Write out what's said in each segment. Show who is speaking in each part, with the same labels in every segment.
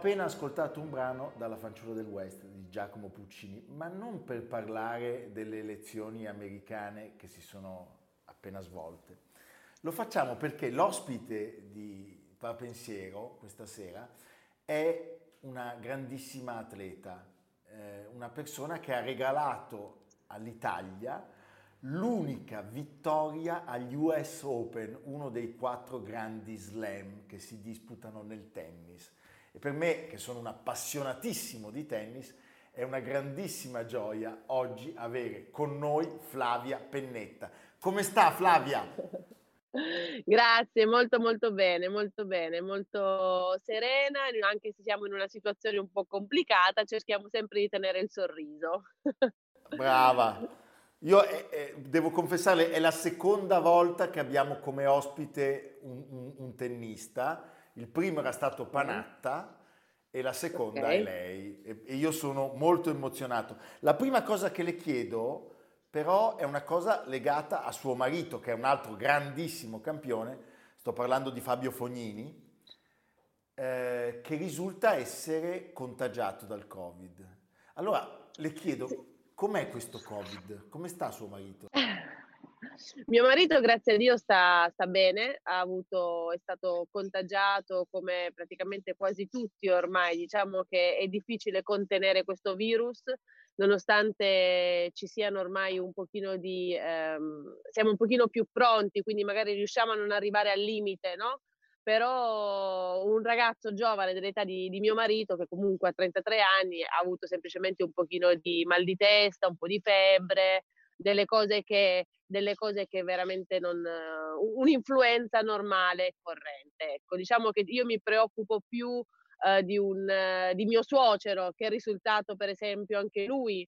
Speaker 1: Appena ascoltato un brano dalla Fanciulla del West di Giacomo Puccini, ma non per parlare delle elezioni americane che si sono appena svolte. Lo facciamo perché l'ospite di Pa Pensiero questa sera è una grandissima atleta, eh, una persona che ha regalato all'Italia l'unica vittoria agli US Open, uno dei quattro grandi slam che si disputano nel tennis. E per me, che sono un appassionatissimo di tennis, è una grandissima gioia oggi avere con noi Flavia Pennetta. Come sta Flavia?
Speaker 2: Grazie, molto molto bene, molto bene, molto serena, anche se siamo in una situazione un po' complicata, cerchiamo sempre di tenere il sorriso.
Speaker 1: Brava. Io eh, eh, devo confessare, è la seconda volta che abbiamo come ospite un, un, un tennista il primo era stato Panatta e la seconda okay. è lei e io sono molto emozionato. La prima cosa che le chiedo però è una cosa legata a suo marito che è un altro grandissimo campione, sto parlando di Fabio Fognini, eh, che risulta essere contagiato dal Covid. Allora le chiedo com'è questo Covid? Come sta suo marito?
Speaker 2: Mio marito, grazie a Dio, sta, sta bene, avuto, è stato contagiato come praticamente quasi tutti ormai. Diciamo che è difficile contenere questo virus, nonostante ci siano ormai un pochino di... Ehm, siamo un pochino più pronti, quindi magari riusciamo a non arrivare al limite, no? Però un ragazzo giovane dell'età di, di mio marito, che comunque ha 33 anni, ha avuto semplicemente un pochino di mal di testa, un po' di febbre, delle cose che, delle cose che veramente non... un'influenza normale e corrente. Ecco, diciamo che io mi preoccupo più uh, di, un, uh, di mio suocero che è risultato per esempio anche lui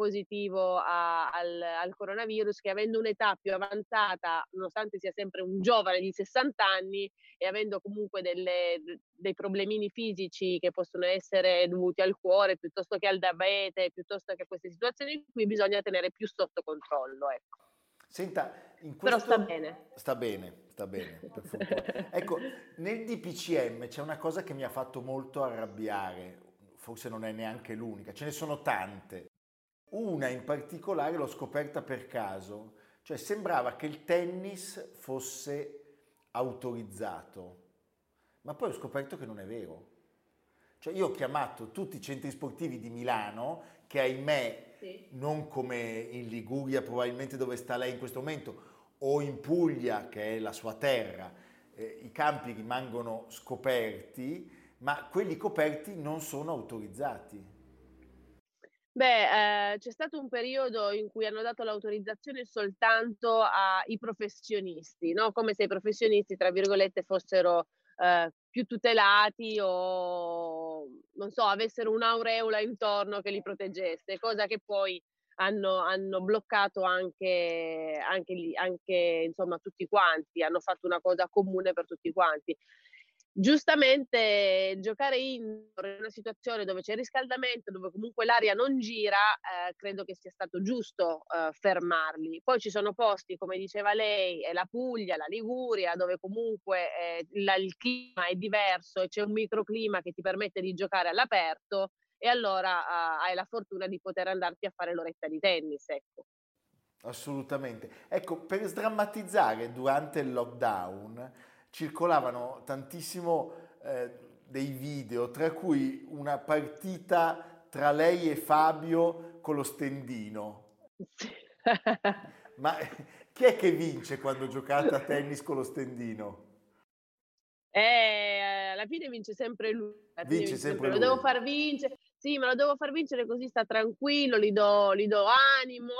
Speaker 2: positivo a, al, al, coronavirus che avendo un'età più avanzata, nonostante sia sempre un giovane di 60 anni e avendo comunque delle, dei problemini fisici che possono essere dovuti al cuore piuttosto che al diabete, piuttosto che a queste situazioni qui bisogna tenere più sotto controllo. Ecco.
Speaker 1: Senta,
Speaker 2: in questo... Però sta bene.
Speaker 1: Sta bene, sta bene. ecco, nel DPCM c'è una cosa che mi ha fatto molto arrabbiare, forse non è neanche l'unica, ce ne sono tante. Una in particolare l'ho scoperta per caso, cioè sembrava che il tennis fosse autorizzato, ma poi ho scoperto che non è vero. Cioè io ho chiamato tutti i centri sportivi di Milano, che ahimè sì. non come in Liguria probabilmente dove sta lei in questo momento, o in Puglia che è la sua terra, eh, i campi rimangono scoperti, ma quelli coperti non sono autorizzati.
Speaker 2: Beh, eh, c'è stato un periodo in cui hanno dato l'autorizzazione soltanto ai professionisti, no? come se i professionisti, tra virgolette, fossero eh, più tutelati o, non so, avessero un'aureola intorno che li proteggesse, cosa che poi hanno, hanno bloccato anche, anche, anche insomma, tutti quanti, hanno fatto una cosa comune per tutti quanti. Giustamente giocare in una situazione dove c'è riscaldamento, dove comunque l'aria non gira, eh, credo che sia stato giusto eh, fermarli. Poi ci sono posti, come diceva lei, è la Puglia, la Liguria, dove comunque eh, la, il clima è diverso e c'è un microclima che ti permette di giocare all'aperto e allora eh, hai la fortuna di poter andarti a fare l'oretta di tennis. Ecco.
Speaker 1: Assolutamente. Ecco, per sdrammatizzare durante il lockdown circolavano tantissimo eh, dei video, tra cui una partita tra lei e Fabio con lo stendino. Ma chi è che vince quando giocate a tennis con lo stendino?
Speaker 2: Eh, alla fine vince sempre lui.
Speaker 1: Vince, vince sempre lui.
Speaker 2: Lo devo far vincere. Sì, ma lo devo far vincere così sta tranquillo, gli do, gli do animo.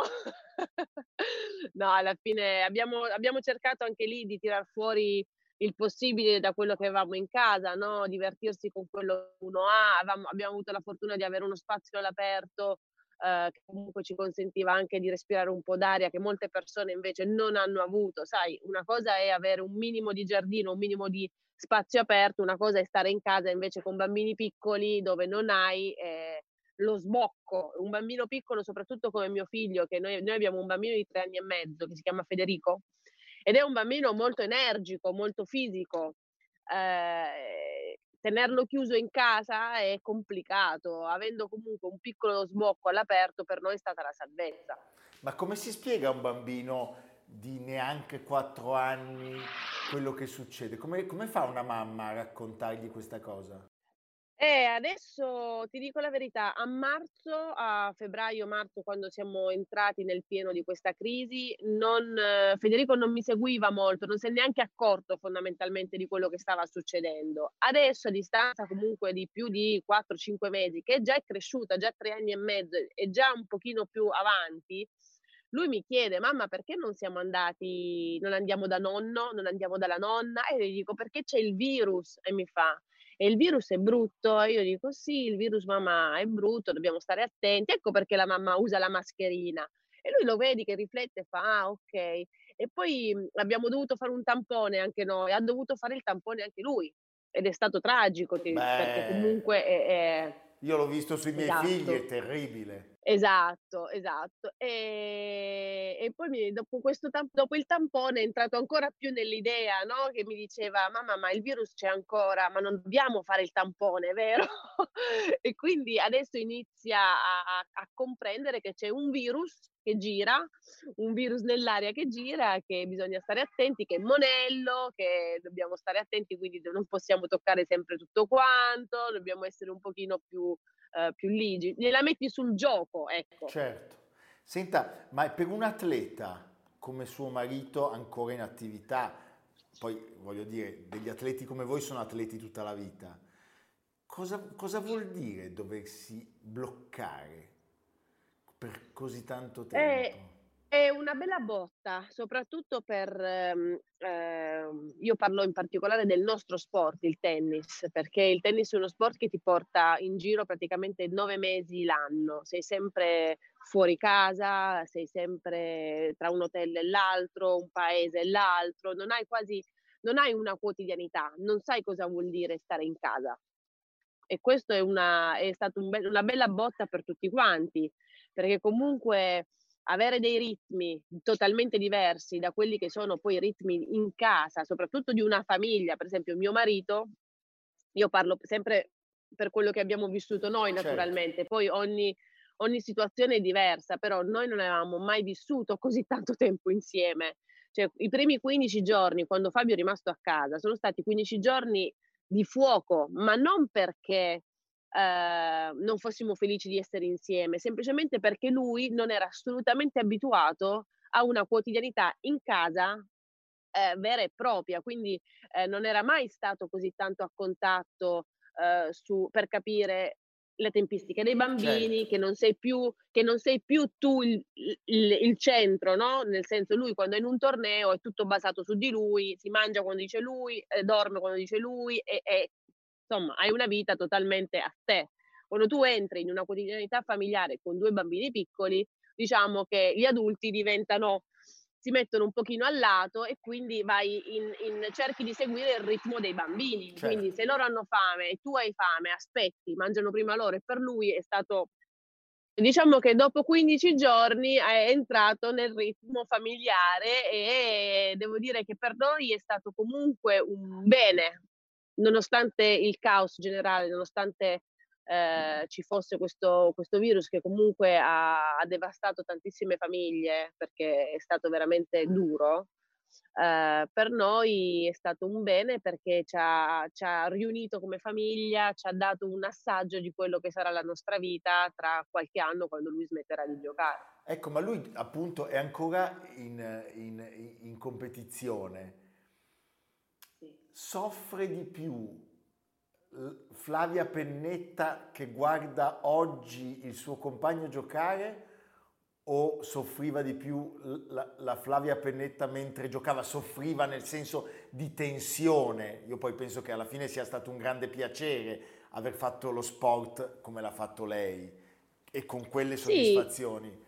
Speaker 2: no, alla fine abbiamo, abbiamo cercato anche lì di tirar fuori il possibile da quello che avevamo in casa, no? divertirsi con quello che uno ha. Avevamo, abbiamo avuto la fortuna di avere uno spazio all'aperto eh, che comunque ci consentiva anche di respirare un po' d'aria che molte persone invece non hanno avuto. Sai, una cosa è avere un minimo di giardino, un minimo di spazio aperto, una cosa è stare in casa invece con bambini piccoli dove non hai eh, lo sbocco. Un bambino piccolo, soprattutto come mio figlio, che noi, noi abbiamo un bambino di tre anni e mezzo che si chiama Federico ed è un bambino molto energico, molto fisico. Eh, tenerlo chiuso in casa è complicato, avendo comunque un piccolo sbocco all'aperto per noi è stata la salvezza.
Speaker 1: Ma come si spiega a un bambino di neanche quattro anni quello che succede? Come, come fa una mamma a raccontargli questa cosa?
Speaker 2: Eh, adesso ti dico la verità, a marzo, a febbraio-marzo, quando siamo entrati nel pieno di questa crisi, non, eh, Federico non mi seguiva molto, non si è neanche accorto fondamentalmente di quello che stava succedendo. Adesso, a distanza comunque di più di 4-5 mesi, che già è cresciuta, già tre anni e mezzo, e già un pochino più avanti, lui mi chiede, mamma, perché non siamo andati, non andiamo da nonno, non andiamo dalla nonna? E gli dico, perché c'è il virus? E mi fa, e il virus è brutto? E io dico, sì, il virus mamma è brutto, dobbiamo stare attenti, ecco perché la mamma usa la mascherina. E lui lo vedi che riflette e fa, ah, ok. E poi mhmm, abbiamo dovuto fare un tampone anche noi, ha dovuto fare il tampone anche lui. Ed è stato tragico, Beh, perché comunque è, è...
Speaker 1: Io l'ho visto sui miei esatto. figli, è terribile.
Speaker 2: Esatto, esatto. E, e poi mi, dopo, questo, dopo il tampone è entrato ancora più nell'idea, no? Che mi diceva, mamma, ma il virus c'è ancora, ma non dobbiamo fare il tampone, vero? e quindi adesso inizia a, a comprendere che c'è un virus che gira, un virus nell'aria che gira, che bisogna stare attenti, che è monello, che dobbiamo stare attenti, quindi non possiamo toccare sempre tutto quanto, dobbiamo essere un pochino più eh, più ligi, gliela metti sul gioco, ecco.
Speaker 1: Certo. Senta, ma per un atleta come suo marito ancora in attività, poi voglio dire, degli atleti come voi sono atleti tutta la vita, cosa, cosa vuol dire doversi bloccare per così tanto tempo?
Speaker 2: Eh, è una bella botta, soprattutto per, ehm, ehm, io parlo in particolare del nostro sport, il tennis, perché il tennis è uno sport che ti porta in giro praticamente nove mesi l'anno, sei sempre fuori casa, sei sempre tra un hotel e l'altro, un paese e l'altro, non hai quasi, non hai una quotidianità, non sai cosa vuol dire stare in casa. E questo è, una, è stata un be- una bella botta per tutti quanti, perché comunque avere dei ritmi totalmente diversi da quelli che sono poi i ritmi in casa, soprattutto di una famiglia, per esempio mio marito, io parlo sempre per quello che abbiamo vissuto noi certo. naturalmente, certo. poi ogni, ogni situazione è diversa, però noi non avevamo mai vissuto così tanto tempo insieme. Cioè, i primi 15 giorni, quando Fabio è rimasto a casa, sono stati 15 giorni di fuoco, ma non perché eh, non fossimo felici di essere insieme, semplicemente perché lui non era assolutamente abituato a una quotidianità in casa eh, vera e propria, quindi eh, non era mai stato così tanto a contatto eh, su, per capire le tempistiche dei bambini, certo. che, non sei più, che non sei più tu il, il, il, centro, no? Nel senso lui quando è in un torneo è tutto basato su di lui, si mangia quando dice lui, eh, dorme quando dice lui e, e insomma hai una vita totalmente a te. Quando tu entri in una quotidianità familiare con due bambini piccoli, diciamo che gli adulti diventano, si mettono un pochino a lato e quindi vai in, in cerchi di seguire il ritmo dei bambini. Certo. Quindi se loro hanno fame e tu hai fame, aspetti, mangiano prima loro e per lui è stato diciamo che dopo 15 giorni è entrato nel ritmo familiare e devo dire che per noi è stato comunque un bene, nonostante il caos generale, nonostante eh, ci fosse questo, questo, virus che comunque ha, ha, devastato tantissime famiglie perché è stato veramente duro, eh, per noi è stato un bene perché ci ha, ci ha, riunito come famiglia, ci ha dato un assaggio di quello che sarà la nostra vita tra qualche anno quando lui smetterà di giocare.
Speaker 1: Ecco, ma lui appunto è ancora in, in, in competizione. Soffre di più Flavia Pennetta che guarda oggi il suo compagno giocare o soffriva di più la, la, Flavia Pennetta mentre giocava? Soffriva nel senso di tensione. Io poi penso che alla fine sia stato un grande piacere aver fatto lo sport come l'ha fatto lei e con quelle soddisfazioni. Sì.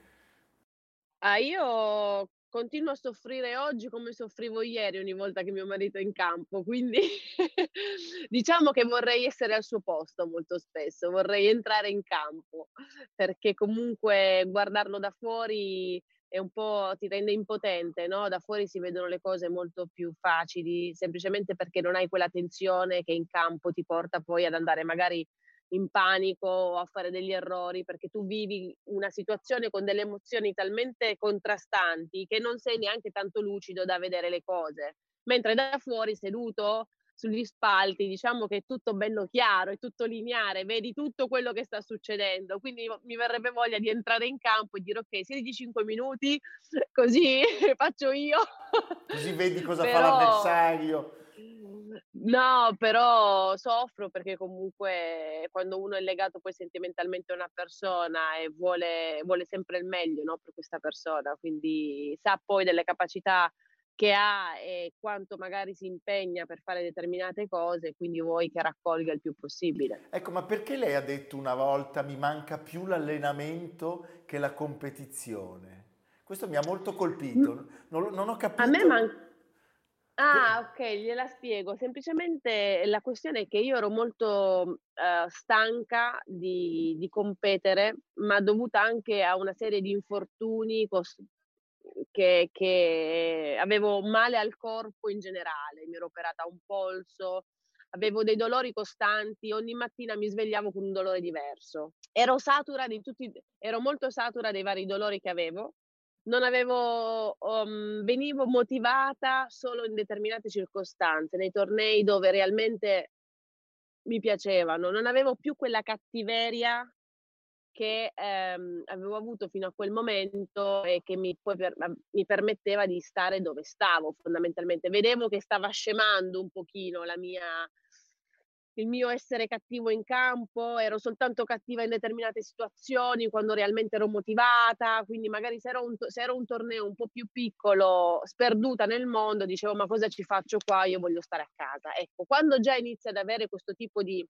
Speaker 2: Ah, io continuo a soffrire oggi come soffrivo ieri ogni volta che mio marito è in campo, quindi diciamo che vorrei essere al suo posto molto spesso, vorrei entrare in campo, perché comunque guardarlo da fuori è un po' ti rende impotente, no? Da fuori si vedono le cose molto più facili, semplicemente perché non hai quella tensione che in campo ti porta poi ad andare magari in panico o a fare degli errori perché tu vivi una situazione con delle emozioni talmente contrastanti che non sei neanche tanto lucido da vedere le cose. Mentre da fuori seduto sugli spalti, diciamo che è tutto bello chiaro, è tutto lineare, vedi tutto quello che sta succedendo. Quindi mi verrebbe voglia di entrare in campo e dire ok, 16-5 minuti, così faccio io.
Speaker 1: Così vedi cosa Però... fa l'avversario.
Speaker 2: No, però soffro perché comunque quando uno è legato poi sentimentalmente a una persona e vuole, vuole sempre il meglio no, per questa persona, quindi sa poi delle capacità che ha e quanto magari si impegna per fare determinate cose, quindi vuoi che raccolga il più possibile.
Speaker 1: Ecco, ma perché lei ha detto una volta mi manca più l'allenamento che la competizione? Questo mi ha molto colpito, non, non ho capito.
Speaker 2: A me manca Ah, ok, gliela spiego. Semplicemente la questione è che io ero molto eh, stanca di, di competere, ma dovuta anche a una serie di infortuni cos- che, che avevo male al corpo in generale. Mi ero operata un polso, avevo dei dolori costanti, ogni mattina mi svegliavo con un dolore diverso. Ero satura di tutti, ero molto satura dei vari dolori che avevo non avevo, um, venivo motivata solo in determinate circostanze, nei tornei dove realmente mi piacevano, non avevo più quella cattiveria che ehm, avevo avuto fino a quel momento e che mi, poi per, mi permetteva di stare dove stavo fondamentalmente. Vedevo che stava scemando un pochino la mia, il mio essere cattivo in campo, ero soltanto cattiva in determinate situazioni quando realmente ero motivata, quindi magari se ero un, se ero un torneo un po' più piccolo, sperduta nel mondo, dicevo ma cosa ci faccio qua, io voglio stare a casa. Ecco, quando già inizi ad avere questo tipo di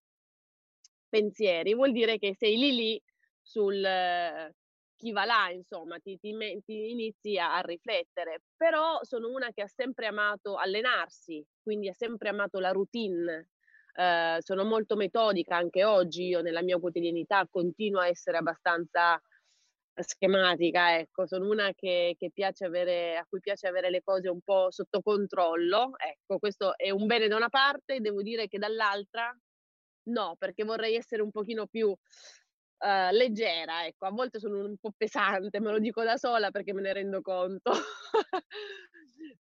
Speaker 2: pensieri, vuol dire che sei lì lì sul chi va là, insomma, ti, ti, ti inizi a, a riflettere. Però sono una che ha sempre amato allenarsi, quindi ha sempre amato la routine, eh, sono molto metodica anche oggi, io nella mia quotidianità continuo a essere abbastanza schematica, ecco, sono una che, che piace avere, a cui piace avere le cose un po' sotto controllo, ecco, questo è un bene da una parte, devo dire che dall'altra no, perché vorrei essere un pochino più uh, leggera, ecco, a volte sono un po' pesante, me lo dico da sola perché me ne rendo conto.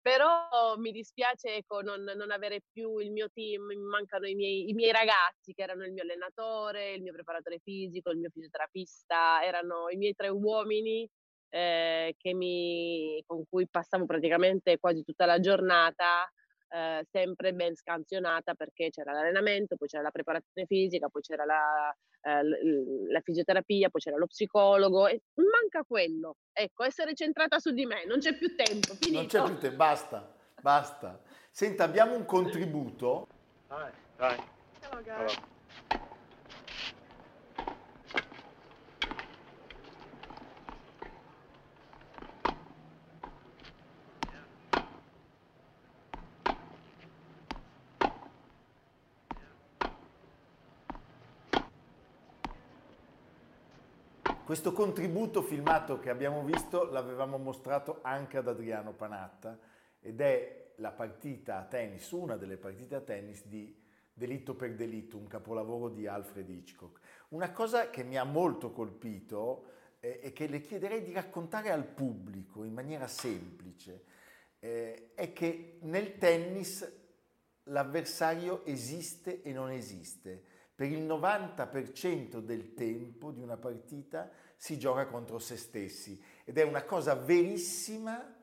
Speaker 2: Però mi dispiace ecco, non, non, avere più il mio team, mi mancano i miei, i miei, ragazzi che erano il mio allenatore, il mio preparatore fisico, il mio fisioterapista, erano i miei tre uomini eh, mi, con cui passavo praticamente quasi tutta la giornata eh, sempre ben scansionata perché c'era l'allenamento, poi c'era la preparazione fisica, poi c'era la, eh, la fisioterapia, poi c'era lo psicologo e manca quello. Ecco, essere centrata su di me, non c'è più tempo, finito.
Speaker 1: Non c'è più tempo, basta, basta. Senta, abbiamo un contributo.
Speaker 3: Dai, dai. Ciao.
Speaker 1: Questo contributo filmato che abbiamo visto l'avevamo mostrato anche ad Adriano Panatta ed è la partita a tennis, una delle partite a tennis di Delitto per delitto, un capolavoro di Alfred Hitchcock. Una cosa che mi ha molto colpito e che le chiederei di raccontare al pubblico in maniera semplice eh, è che nel tennis l'avversario esiste e non esiste. Per il 90% del tempo di una partita si gioca contro se stessi ed è una cosa verissima,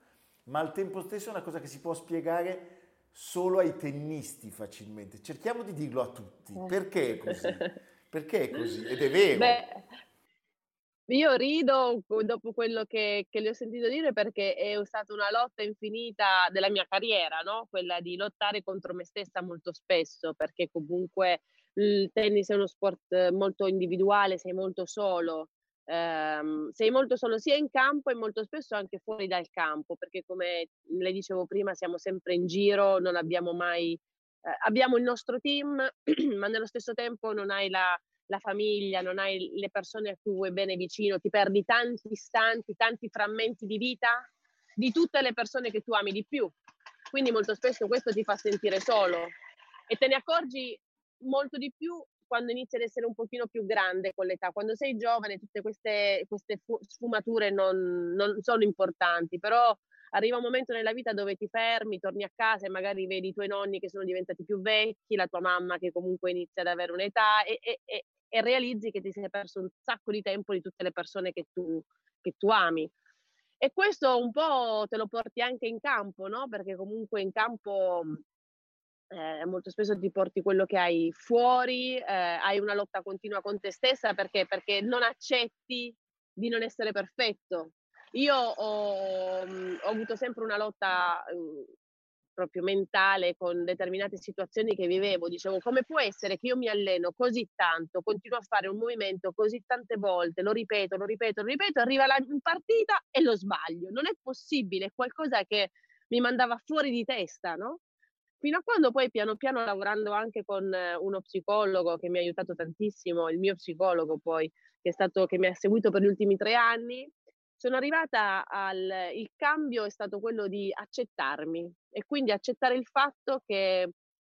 Speaker 1: ma al tempo stesso è una cosa che si può spiegare solo ai tennisti facilmente. Cerchiamo di dirlo a tutti. Eh. Perché è così? Perché è così? Ed è vero.
Speaker 2: Beh, io rido dopo quello che, che le ho sentito dire perché è stata una lotta infinita della mia carriera, no? Quella di lottare contro me stessa molto spesso, perché comunque il tennis è uno sport molto individuale, sei molto solo, ehm, sei molto solo sia in campo e molto spesso anche fuori dal campo, perché come le dicevo prima siamo sempre in giro, non abbiamo mai, eh, abbiamo il nostro team, ma nello stesso tempo non hai la, la famiglia, non hai le persone a cui vuoi bene vicino, ti perdi tanti istanti, tanti frammenti di vita di tutte le persone che tu ami di più. Quindi molto spesso questo ti fa sentire solo e te ne accorgi molto di più quando inizi ad essere un pochino più grande con l'età. Quando sei giovane tutte queste, queste sfumature non, non sono importanti, però arriva un momento nella vita dove ti fermi, torni a casa e magari vedi i tuoi nonni che sono diventati più vecchi, la tua mamma che comunque inizia ad avere un'età e, e, e, e realizzi che ti sei perso un sacco di tempo di tutte le persone che tu, che tu ami. E questo un po' te lo porti anche in campo, no? Perché comunque in campo eh, molto spesso ti porti quello che hai fuori, eh, hai una lotta continua con te stessa perché? perché non accetti di non essere perfetto. Io ho, ho avuto sempre una lotta eh, proprio mentale con determinate situazioni che vivevo. Dicevo, come può essere che io mi alleno così tanto, continuo a fare un movimento così tante volte, lo ripeto, lo ripeto, lo ripeto, arriva la partita e lo sbaglio. Non è possibile, è qualcosa che mi mandava fuori di testa, no? Fino a quando poi piano piano lavorando anche con uno psicologo che mi ha aiutato tantissimo, il mio psicologo poi, che, stato, che mi ha seguito per gli ultimi tre anni, sono arrivata al il cambio è stato quello di accettarmi e quindi accettare il fatto che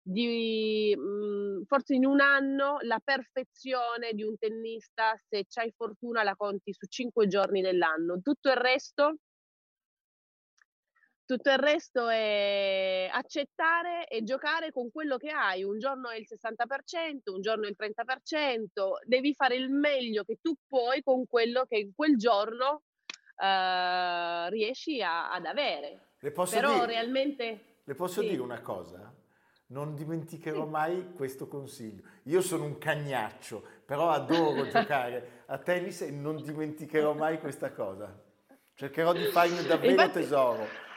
Speaker 2: di, mhmm, forse in un anno la perfezione di un tennista, se c'hai fortuna, la conti su cinque giorni dell'anno. Tutto il resto tutto il resto è accettare e giocare con quello che hai. Un giorno è il 60%, un giorno è il 30%, devi fare il meglio che tu puoi con quello che in quel giorno uh, riesci a, ad avere.
Speaker 1: Le posso,
Speaker 2: Però
Speaker 1: dire,
Speaker 2: realmente,
Speaker 1: le posso
Speaker 2: sì.
Speaker 1: dire una cosa? Non dimenticherò sì. mai questo consiglio. Io sono un cagnaccio, però adoro giocare a tennis e non dimenticherò mai questa cosa. Cercherò di farne davvero Infatti, tesoro.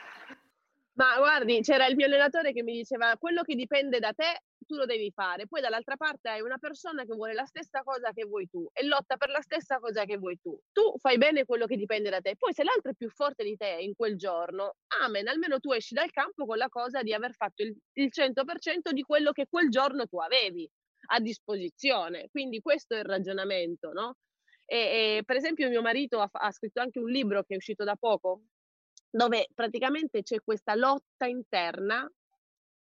Speaker 2: Ma guardi, c'era il mio allenatore che mi diceva quello che dipende da te tu lo devi fare. Poi dall'altra parte hai una persona che vuole la stessa cosa che vuoi tu e lotta per la stessa cosa che vuoi tu. Tu fai bene quello che dipende da te. Poi se l'altro è più forte di te in quel giorno, amen, almeno tu esci dal campo con la cosa di aver fatto il, il 100% di quello che quel giorno tu avevi a disposizione. Quindi questo è il ragionamento, no? E, e per esempio mio marito ha, ha scritto anche un libro che è uscito da poco, dove praticamente c'è questa lotta interna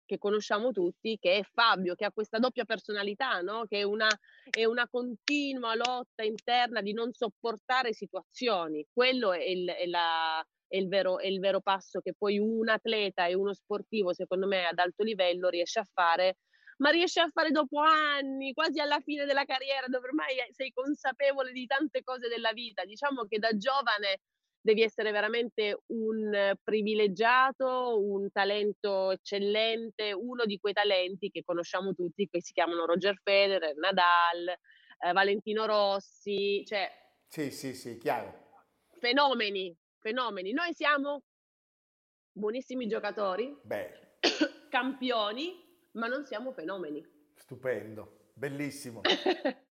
Speaker 2: che conosciamo tutti, che è Fabio, che ha questa doppia personalità, no? che è una, è una, continua lotta interna di non sopportare situazioni. Quello è il, è, la, è, il vero, è il vero passo che poi un atleta e uno sportivo, secondo me, ad alto livello riesce a fare ma riesce a fare dopo anni, quasi alla fine della carriera, dove ormai sei consapevole di tante cose della vita. Diciamo che da giovane devi essere veramente un privilegiato, un talento eccellente, uno di quei talenti che conosciamo tutti, che si chiamano Roger Federer, Nadal, eh, Valentino Rossi, cioè...
Speaker 1: Sì, sì, sì, chiaro.
Speaker 2: Fenomeni, fenomeni. Noi siamo buonissimi giocatori,
Speaker 1: Beh.
Speaker 2: campioni, ma non siamo fenomeni.
Speaker 1: Stupendo, bellissimo.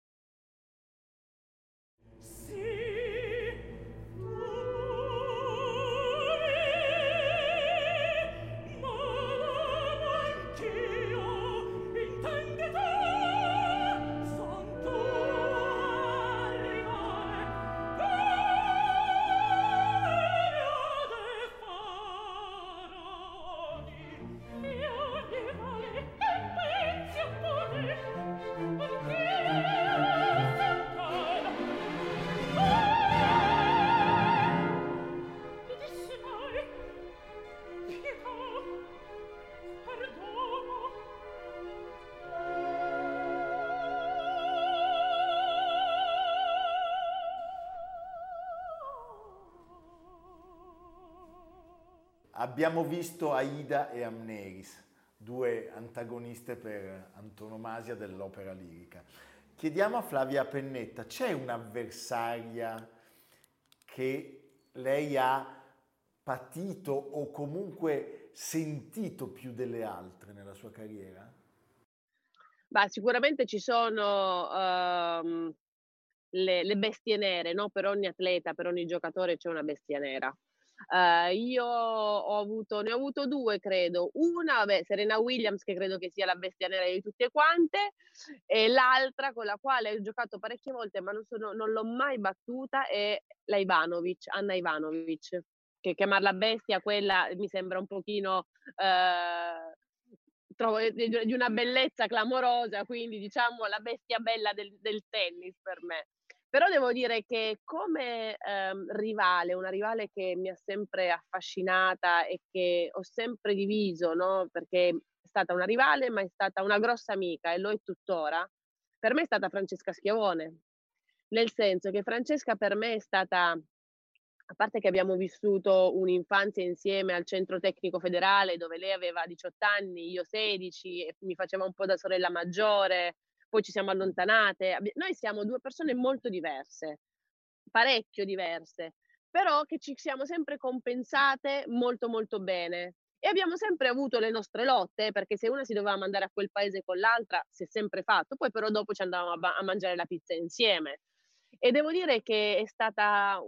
Speaker 1: abbiamo visto Aida e Amneris, due antagoniste per antonomasia dell'opera lirica. Chiediamo a Flavia Pennetta, c'è un'avversaria che lei ha patito o comunque sentito più delle altre nella sua carriera?
Speaker 2: Bah, sicuramente ci sono uh, le, le, bestie nere, no? per ogni atleta, per ogni giocatore c'è una bestia nera. Uh, io ho avuto, ne ho avuto due, credo. Una, vabbè, Serena Williams, che credo che sia la bestia nera di tutte quante, e l'altra con la quale ho giocato parecchie volte, ma non, sono, non l'ho mai battuta, è la Ivanovic, Anna Ivanovic. Che chiamarla bestia, quella mi sembra un pochino. Uh, trovo di una bellezza clamorosa, quindi diciamo la bestia bella del, del tennis per me. Però devo dire che come ehm, rivale, una rivale che mi ha sempre affascinata e che ho sempre diviso, no? perché è stata una rivale, ma è stata una grossa amica e lo è tuttora, per me è stata Francesca Schiavone. Nel senso che Francesca per me è stata, a parte che abbiamo vissuto un'infanzia insieme al centro tecnico federale dove lei aveva 18 anni, io 16, e mi faceva un po' da sorella maggiore, poi ci siamo allontanate. Noi siamo due persone molto diverse, parecchio diverse, però che ci siamo sempre compensate molto molto bene. E abbiamo sempre avuto le nostre lotte, perché se una si doveva mandare a quel paese con l'altra, si è sempre fatto, poi però dopo ci andavamo a, ba- a mangiare la pizza insieme. E devo dire che è stata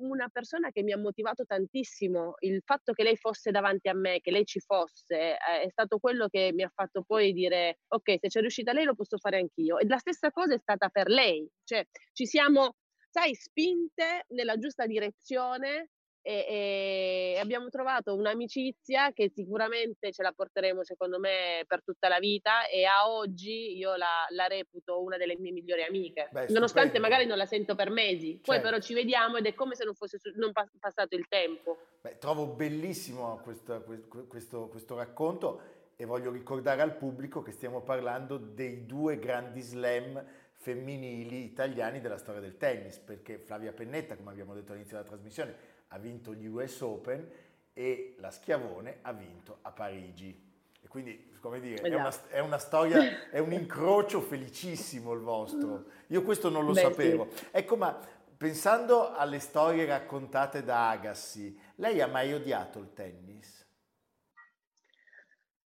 Speaker 2: una persona che mi ha motivato tantissimo. Il fatto che lei fosse davanti a me, che lei ci fosse, eh, è stato quello che mi ha fatto poi dire: Ok, se c'è riuscita lei, lo posso fare anch'io. E la stessa cosa è stata per lei, cioè ci siamo, sai, spinte nella giusta direzione e, e, abbiamo trovato un'amicizia che sicuramente ce la porteremo secondo me per tutta la vita e a oggi io la, la reputo una delle mie migliori amiche Beh, nonostante stupendo. magari non la sento per mesi poi certo. però ci vediamo ed è come se non fosse non passato il tempo
Speaker 1: Beh, trovo bellissimo questo, questo, questo racconto e voglio ricordare al pubblico che stiamo parlando dei due grandi slam femminili italiani della storia del tennis perché Flavia Pennetta come abbiamo detto all'inizio della trasmissione ha vinto gli US Open e la Schiavone ha vinto a Parigi. E quindi, come dire, è, una, esatto. è una, storia, è un incrocio felicissimo il vostro. Io questo non lo Beh, sapevo. Sì. Ecco, ma pensando alle storie raccontate da Agassi, lei ha mai odiato il tennis?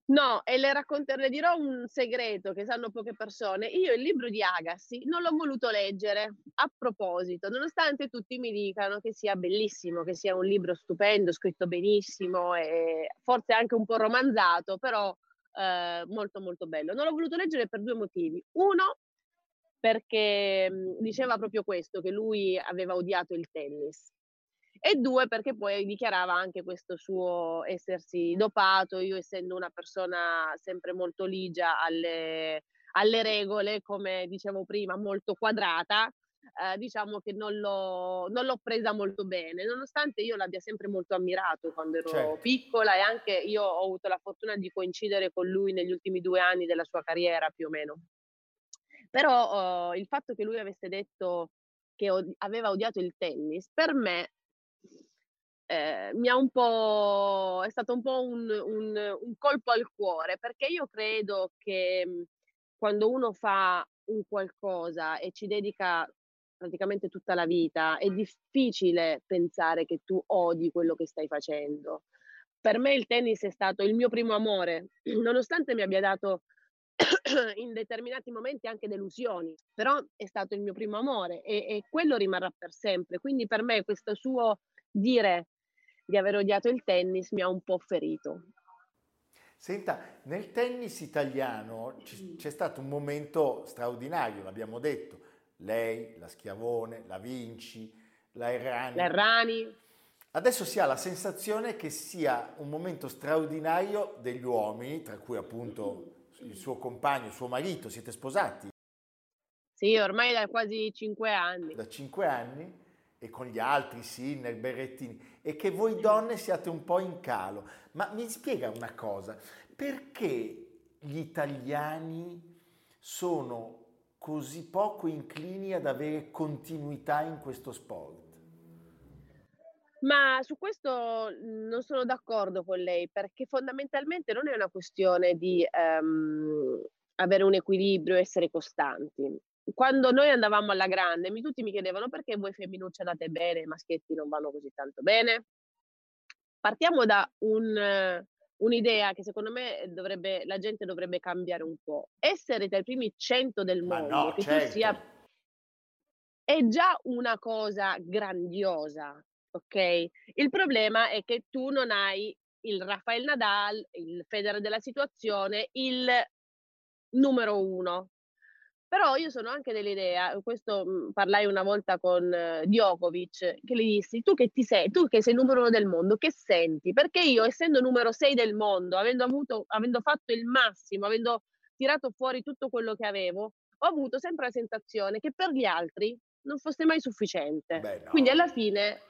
Speaker 2: No, e le racconterò, le dirò un segreto che sanno poche persone. Io il libro di Agassi non l'ho voluto leggere a proposito, nonostante tutti mi dicano che sia bellissimo, che sia un libro stupendo, scritto benissimo e forse anche un po' romanzato, però eh, molto molto bello. Non l'ho voluto leggere per due motivi. Uno, perché diceva proprio questo, che lui aveva odiato il tennis e due perché poi dichiarava anche questo suo essersi dopato, io essendo una persona sempre molto ligia alle, alle regole, come dicevo prima, molto quadrata, eh, diciamo che non l'ho, non l'ho, presa molto bene, nonostante io l'abbia sempre molto ammirato quando ero certo. piccola e anche io ho avuto la fortuna di coincidere con lui negli ultimi due anni della sua carriera più o meno. Però eh, il fatto che lui avesse detto che od- aveva odiato il tennis, per me eh, mi ha un po', è stato un po' un, un, un, colpo al cuore, perché io credo che mhmm, quando uno fa un qualcosa e ci dedica praticamente tutta la vita, è difficile pensare che tu odi quello che stai facendo. Per me il tennis è stato il mio primo amore, nonostante mi abbia dato in determinati momenti anche delusioni, però è stato il mio primo amore e, e quello rimarrà per sempre. Quindi per me questo suo dire di aver odiato il tennis mi ha un po' ferito.
Speaker 1: Senta, nel tennis italiano c'è stato un momento straordinario, l'abbiamo detto, lei, la Schiavone, la Vinci, la Errani.
Speaker 2: La Errani.
Speaker 1: Adesso si ha la sensazione che sia un momento straordinario degli uomini, tra cui appunto il suo compagno, il suo marito, siete sposati?
Speaker 2: Sì, ormai da quasi cinque anni.
Speaker 1: Da cinque anni e con gli altri, Sinner, Berrettini, e che voi donne siate un po' in calo. Ma mi spiega una cosa, perché gli italiani sono così poco inclini ad avere continuità in questo sport?
Speaker 2: Ma su questo mhmm, non sono d'accordo con lei, perché fondamentalmente non è una questione di, ehm, avere un equilibrio, essere costanti. Quando noi andavamo alla grande, mi tutti mi chiedevano: "Perché voi femminucce andate bene, i maschietti non vanno così tanto bene?" Partiamo da un un'idea che secondo me dovrebbe la gente dovrebbe cambiare un po'. Essere tra i primi 100 del mondo,
Speaker 1: no,
Speaker 2: che tu sia
Speaker 1: certo.
Speaker 2: è già una cosa grandiosa, okay, il problema è che tu non hai il Rafael Nadal, il Federer della situazione, il numero 1. Però io sono anche dell'idea, questo, mhmm, parlai una volta con Djokovic, che gli dissi: "Tu che ti se tu che sei il numero 1 del mondo, che senti?" Perché io essendo numero 6 del mondo, avendo avuto avendo fatto il massimo, avendo tirato fuori tutto quello che avevo, ho avuto sempre la sensazione che per gli altri non fosse mai sufficiente.
Speaker 1: Beh,
Speaker 2: Quindi alla
Speaker 1: no.
Speaker 2: fine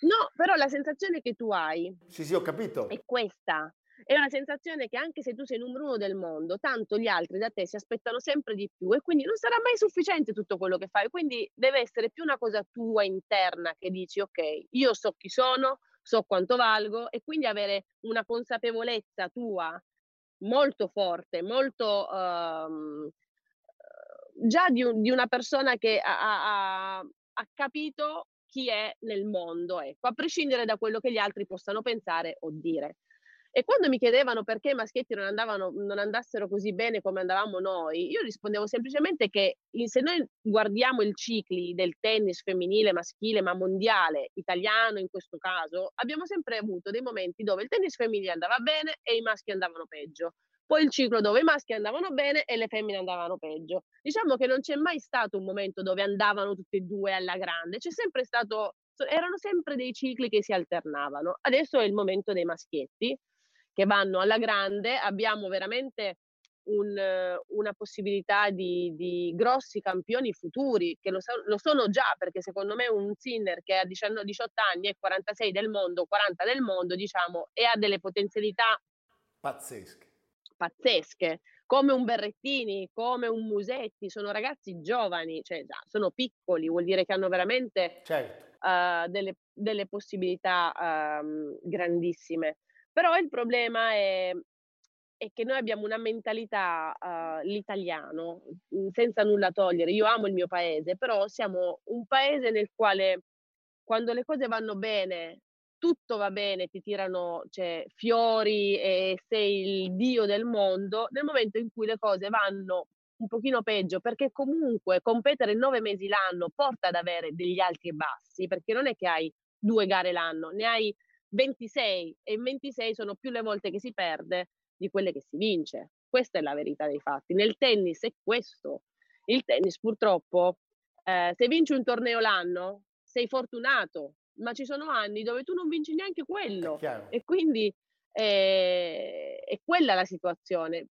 Speaker 2: no, però la sensazione che tu hai
Speaker 1: Sì, sì, ho
Speaker 2: è
Speaker 1: capito.
Speaker 2: questa. È una sensazione che anche se tu sei numero 1 del mondo, tanto gli altri da te si aspettano sempre di più e quindi non sarà mai sufficiente tutto quello che fai. Quindi deve essere più una cosa tua interna che dici: "Okay, io so chi sono, so quanto valgo" e quindi avere una consapevolezza tua molto forte, molto, uhm, già di un di una persona che ha ha ha capito chi è nel mondo, ecco, a prescindere da quello che gli altri possano pensare o dire. E quando mi chiedevano perché i maschietti non andavano non andassero così bene come andavamo noi, io rispondevo semplicemente che se noi guardiamo il cicli del tennis femminile, maschile, ma mondiale, italiano in questo caso, abbiamo sempre avuto dei momenti dove il tennis femminile andava bene e i maschi andavano peggio. Poi il ciclo dove i maschi andavano bene e le femmine andavano peggio. Diciamo che non c'è mai stato un momento dove andavano tutte e 2 alla grande, c'è sempre stato erano sempre dei cicli che si alternavano. Adesso è il momento dei maschietti che vanno alla grande, abbiamo veramente un una possibilità di di grossi campioni futuri, che lo so lo sono già, perché secondo me un Sinner che a dicianno 18 anni è 46 del mondo, 40 del mondo, diciamo, e ha delle potenzialità
Speaker 1: Pazzesche.
Speaker 2: pazzesche, come un Berrettini, come un Musetti, sono ragazzi giovani, cioè già sono piccoli, vuol dire che hanno veramente,
Speaker 1: Certo.
Speaker 2: uhm, delle delle possibilità, uhm, grandissime. Però il problema è è che noi abbiamo una mentalità, uhm, l'italiano, mhmm, senza nulla togliere, io amo il mio paese, però siamo un paese nel quale quando le cose vanno bene, tutto va bene, ti tirano, cioè, fiori e sei il dio del mondo, nel momento in cui le cose vanno un pochino peggio, perché comunque competere 9 mesi l'anno porta ad avere degli alti e bassi, perché non è che hai 2 gare l'anno, ne hai 26 e in 26 sono più le volte che si perde di quelle che si vince. Questa è la verità dei fatti. Nel tennis è questo. Il tennis purtroppo, ehm, se vinci un torneo l'anno sei fortunato, ma ci sono anni dove tu non vinci neanche quello e quindi, ehm, è quella la situazione.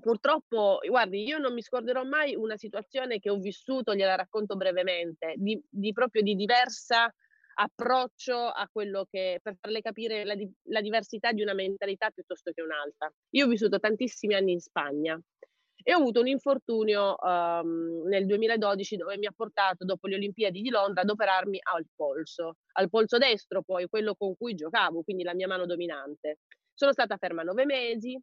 Speaker 2: Purtroppo guardi, io non mi scorderò mai una situazione che ho vissuto, gliela racconto brevemente, di di proprio di diversa approccio a quello che per farle capire la la diversità di una mentalità piuttosto che un'altra. Io ho vissuto tantissimi anni in Spagna e ho avuto un infortunio, uhm, nel 2012 dove mi ha portato, dopo le Olimpiadi di Londra, ad operarmi al polso, al polso destro poi, quello con cui giocavo, quindi la mia mano dominante. Sono stata ferma 9 mesi,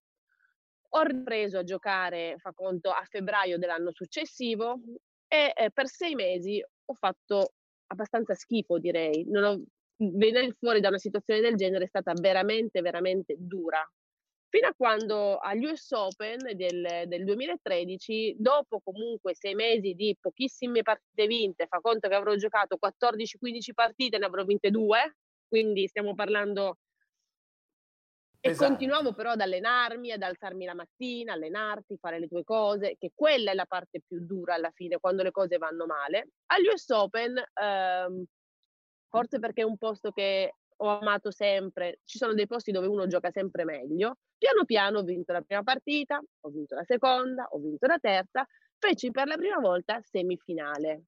Speaker 2: ho ripreso a giocare, fa conto, a febbraio dell'anno successivo e, ehm, per 6 mesi ho fatto abbastanza schifo direi. Non ho mhmm, venire fuori da una situazione del genere è stata veramente, veramente dura. Fino a quando agli US Open del del 2013, dopo comunque 6 mesi di pochissime partite vinte, fa conto che avrò giocato 14, 15 partite, ne avrò vinte 2, quindi stiamo parlando e
Speaker 1: Pesante.
Speaker 2: continuavo però ad allenarmi, ad alzarmi la mattina, allenarti, fare le tue cose, che quella è la parte più dura alla fine, quando le cose vanno male. Agli US Open, uhm, forse perché è un posto che ho amato sempre, ci sono dei posti dove uno gioca sempre meglio, piano piano ho vinto la prima partita, ho vinto la seconda, ho vinto la terza, feci per la prima volta semifinale.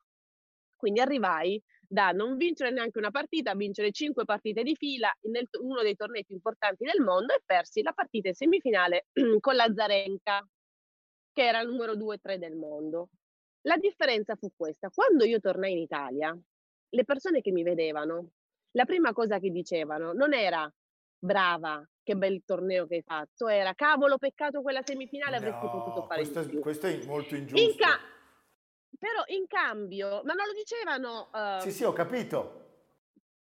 Speaker 2: Quindi arrivai da non vincere neanche una partita vincere 5 partite di fila t uno dei tornei più importanti del mondo e persi la partita in semifinale con l'Azarenka, che era il numero 2, 3 del mondo. La differenza fu questa: quando io tornai in Italia, le persone che mi vedevano la prima cosa che dicevano non era brava, che bel torneo che hai fatto, era cavolo, peccato quella semifinale
Speaker 1: no,
Speaker 2: avresti potuto fare
Speaker 1: questo. Questo è molto ingiusto.
Speaker 2: In ca- però in cambio, ma non lo dicevano... Uh,
Speaker 1: sì, sì, ho capito.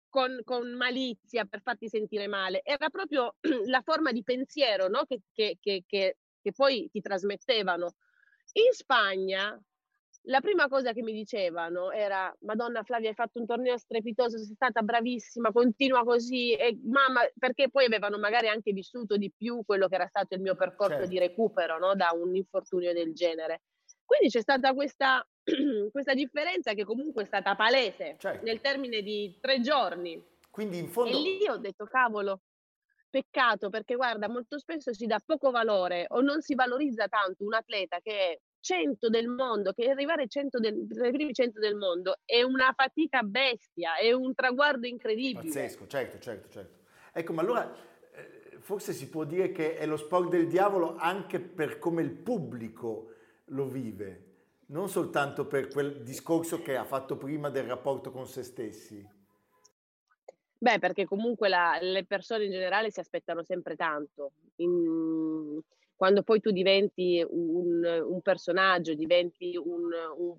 Speaker 2: Con, con, malizia per farti sentire male, era proprio la forma di pensiero no? che, che, che, che poi ti trasmettevano. In Spagna la prima cosa che mi dicevano era Madonna Flavia hai fatto un torneo strepitoso, sei stata bravissima, continua così e mamma, perché poi avevano magari anche vissuto di più quello che era stato il mio percorso certo. di recupero no? da un infortunio del genere. Quindi c'è stata questa, questa differenza che comunque è stata palese certo. nel termine di tre giorni.
Speaker 1: Quindi in fondo...
Speaker 2: E lì ho detto cavolo, peccato perché guarda molto spesso si dà poco valore o non si valorizza tanto un atleta che è 100 del mondo, che arrivare 100 del, tra i primi 100 del mondo è una fatica bestia, è un traguardo incredibile.
Speaker 1: Pazzesco, certo, certo, certo. Ecco, ma allora eh, forse si può dire che è lo sport del diavolo anche per come il pubblico lo vive, non soltanto per quel discorso che ha fatto prima del rapporto con se stessi.
Speaker 2: Beh, perché comunque la, le persone in generale si aspettano sempre tanto. In, quando poi tu diventi un, un personaggio, diventi un, un,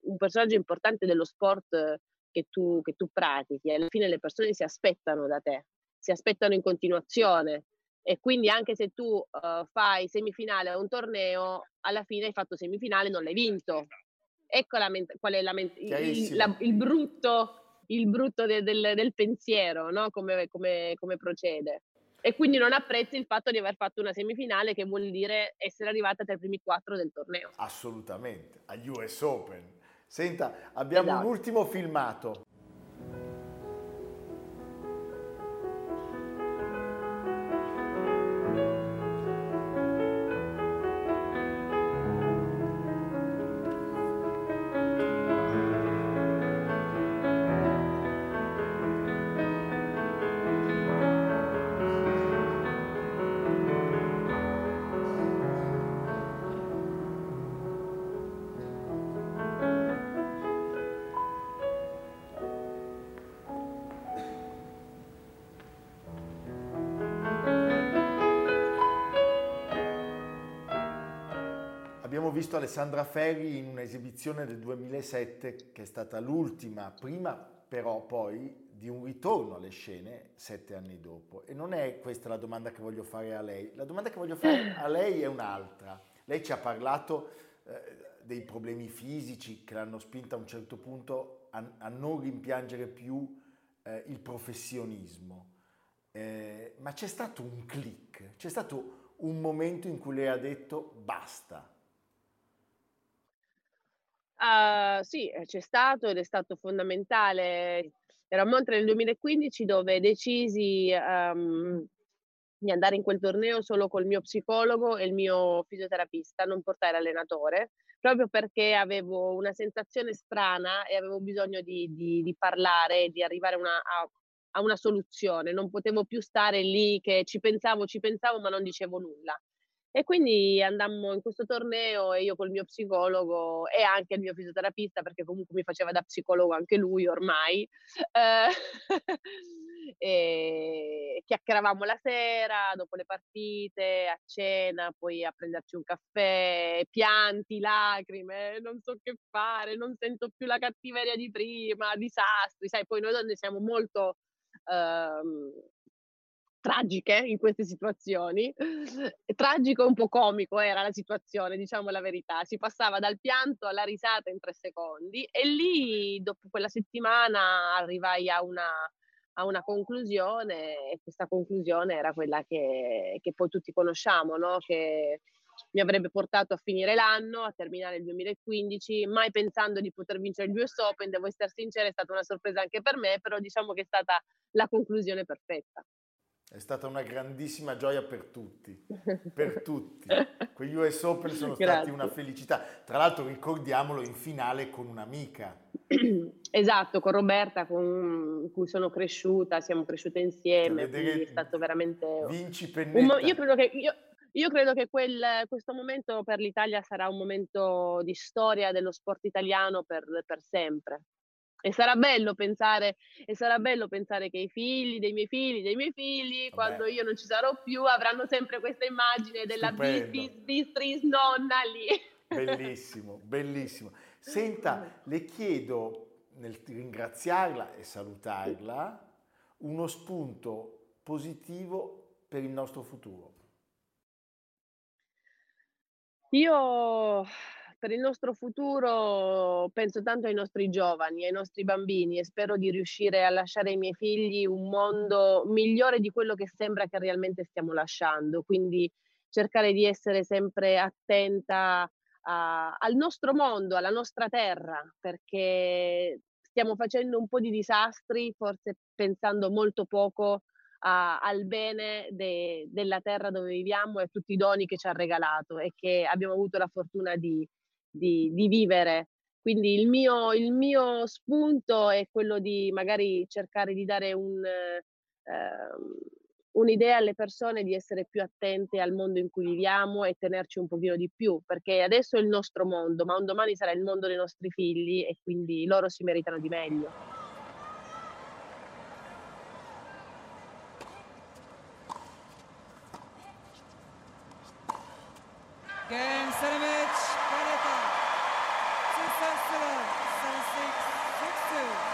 Speaker 2: un, personaggio importante dello sport che tu, che tu pratichi, alla fine le persone si aspettano da te, si aspettano in continuazione e quindi anche se tu uh, fai semifinale a un torneo, alla fine hai fatto semifinale e non l'hai vinto. Ecco la, qual è la, il, la, il, brutto, il brutto de, del, del, pensiero, no? come, come, come procede e quindi non apprezzi il fatto di aver fatto una semifinale che vuol dire essere arrivata tra i primi quattro del torneo.
Speaker 1: Assolutamente, agli US Open. Senta, abbiamo esatto. un ultimo filmato. Visto Alessandra Ferri in un'esibizione del 2007 che è stata l'ultima, prima però poi di un ritorno alle scene sette anni dopo. E non è questa la domanda che voglio fare a lei. La domanda che voglio fare a lei è un'altra. Lei ci ha parlato eh, dei problemi fisici che l'hanno spinta a un certo punto a, a non rimpiangere più eh, il professionismo. Eh, ma c'è stato un click, c'è stato un momento in cui lei ha detto basta,
Speaker 2: Uh, sì, eh, c'è stato ed è stato fondamentale. Era a Montre nel 2015 dove decisi um, di andare in quel torneo solo col mio psicologo e il mio fisioterapista, non portare allenatore, proprio perché avevo una sensazione strana e avevo bisogno di, di, di parlare, di arrivare una, a, a una soluzione. Non potevo più stare lì che ci pensavo, ci pensavo, ma non dicevo nulla. E quindi andammo in questo torneo e io col mio psicologo e anche il mio fisioterapista, perché comunque mi faceva da psicologo anche lui ormai, eh, chiacchieravamo la sera, dopo le partite, a cena, poi a prenderci un caffè, pianti, lacrime, non so che fare, non sento più la cattiveria di prima, disastri, sai, poi noi donne siamo molto... Ehm, tragiche in queste situazioni. Tragico e un po' comico era la situazione, diciamo la verità. Si passava dal pianto alla risata in tre secondi e lì, dopo quella settimana, arrivai a una, a una conclusione e questa conclusione era quella che, che poi tutti conosciamo, no? che mi avrebbe portato a finire l'anno, a terminare il 2015, mai pensando di poter vincere il US Open, devo essere sincera, è stata una sorpresa anche per me, però diciamo che è stata la conclusione perfetta.
Speaker 1: È stata una grandissima gioia per tutti, per tutti. Quegli US Open sono Grazie. stati una felicità. Tra l'altro ricordiamolo in finale con un'amica.
Speaker 2: Esatto, con Roberta con cui sono cresciuta, siamo cresciute insieme, è stato veramente...
Speaker 1: Vinci pennetta.
Speaker 2: io credo che... Io, io credo che quel, questo momento per l'Italia sarà un momento di storia dello sport italiano per, per sempre. E sarà bello pensare, e sarà bello pensare che i figli dei miei figli, dei miei figli, Vabbè. quando io non ci sarò più, avranno sempre questa immagine della bis, bis, bistris nonna lì.
Speaker 1: Bellissimo, bellissimo. Senta, le chiedo nel ringraziarla e salutarla uno spunto positivo per il nostro futuro.
Speaker 2: Io per il nostro futuro penso tanto ai nostri giovani, ai nostri bambini e spero di riuscire a lasciare ai miei figli un mondo migliore di quello che sembra che realmente stiamo lasciando. Quindi cercare di essere sempre attenta a, al nostro mondo, alla nostra terra, perché stiamo facendo un po' di disastri, forse pensando molto poco a, al bene de, della terra dove viviamo e a tutti i doni che ci ha regalato e che abbiamo avuto la fortuna di, di, di vivere. Quindi il mio, il mio, spunto è quello di magari cercare di dare un, eh, un'idea alle persone di essere più attente al mondo in cui viviamo e tenerci un pochino di più, perché adesso è il nostro mondo, ma un domani sarà il mondo dei nostri figli e quindi loro si meritano di meglio.
Speaker 4: Game, Sensei 6662.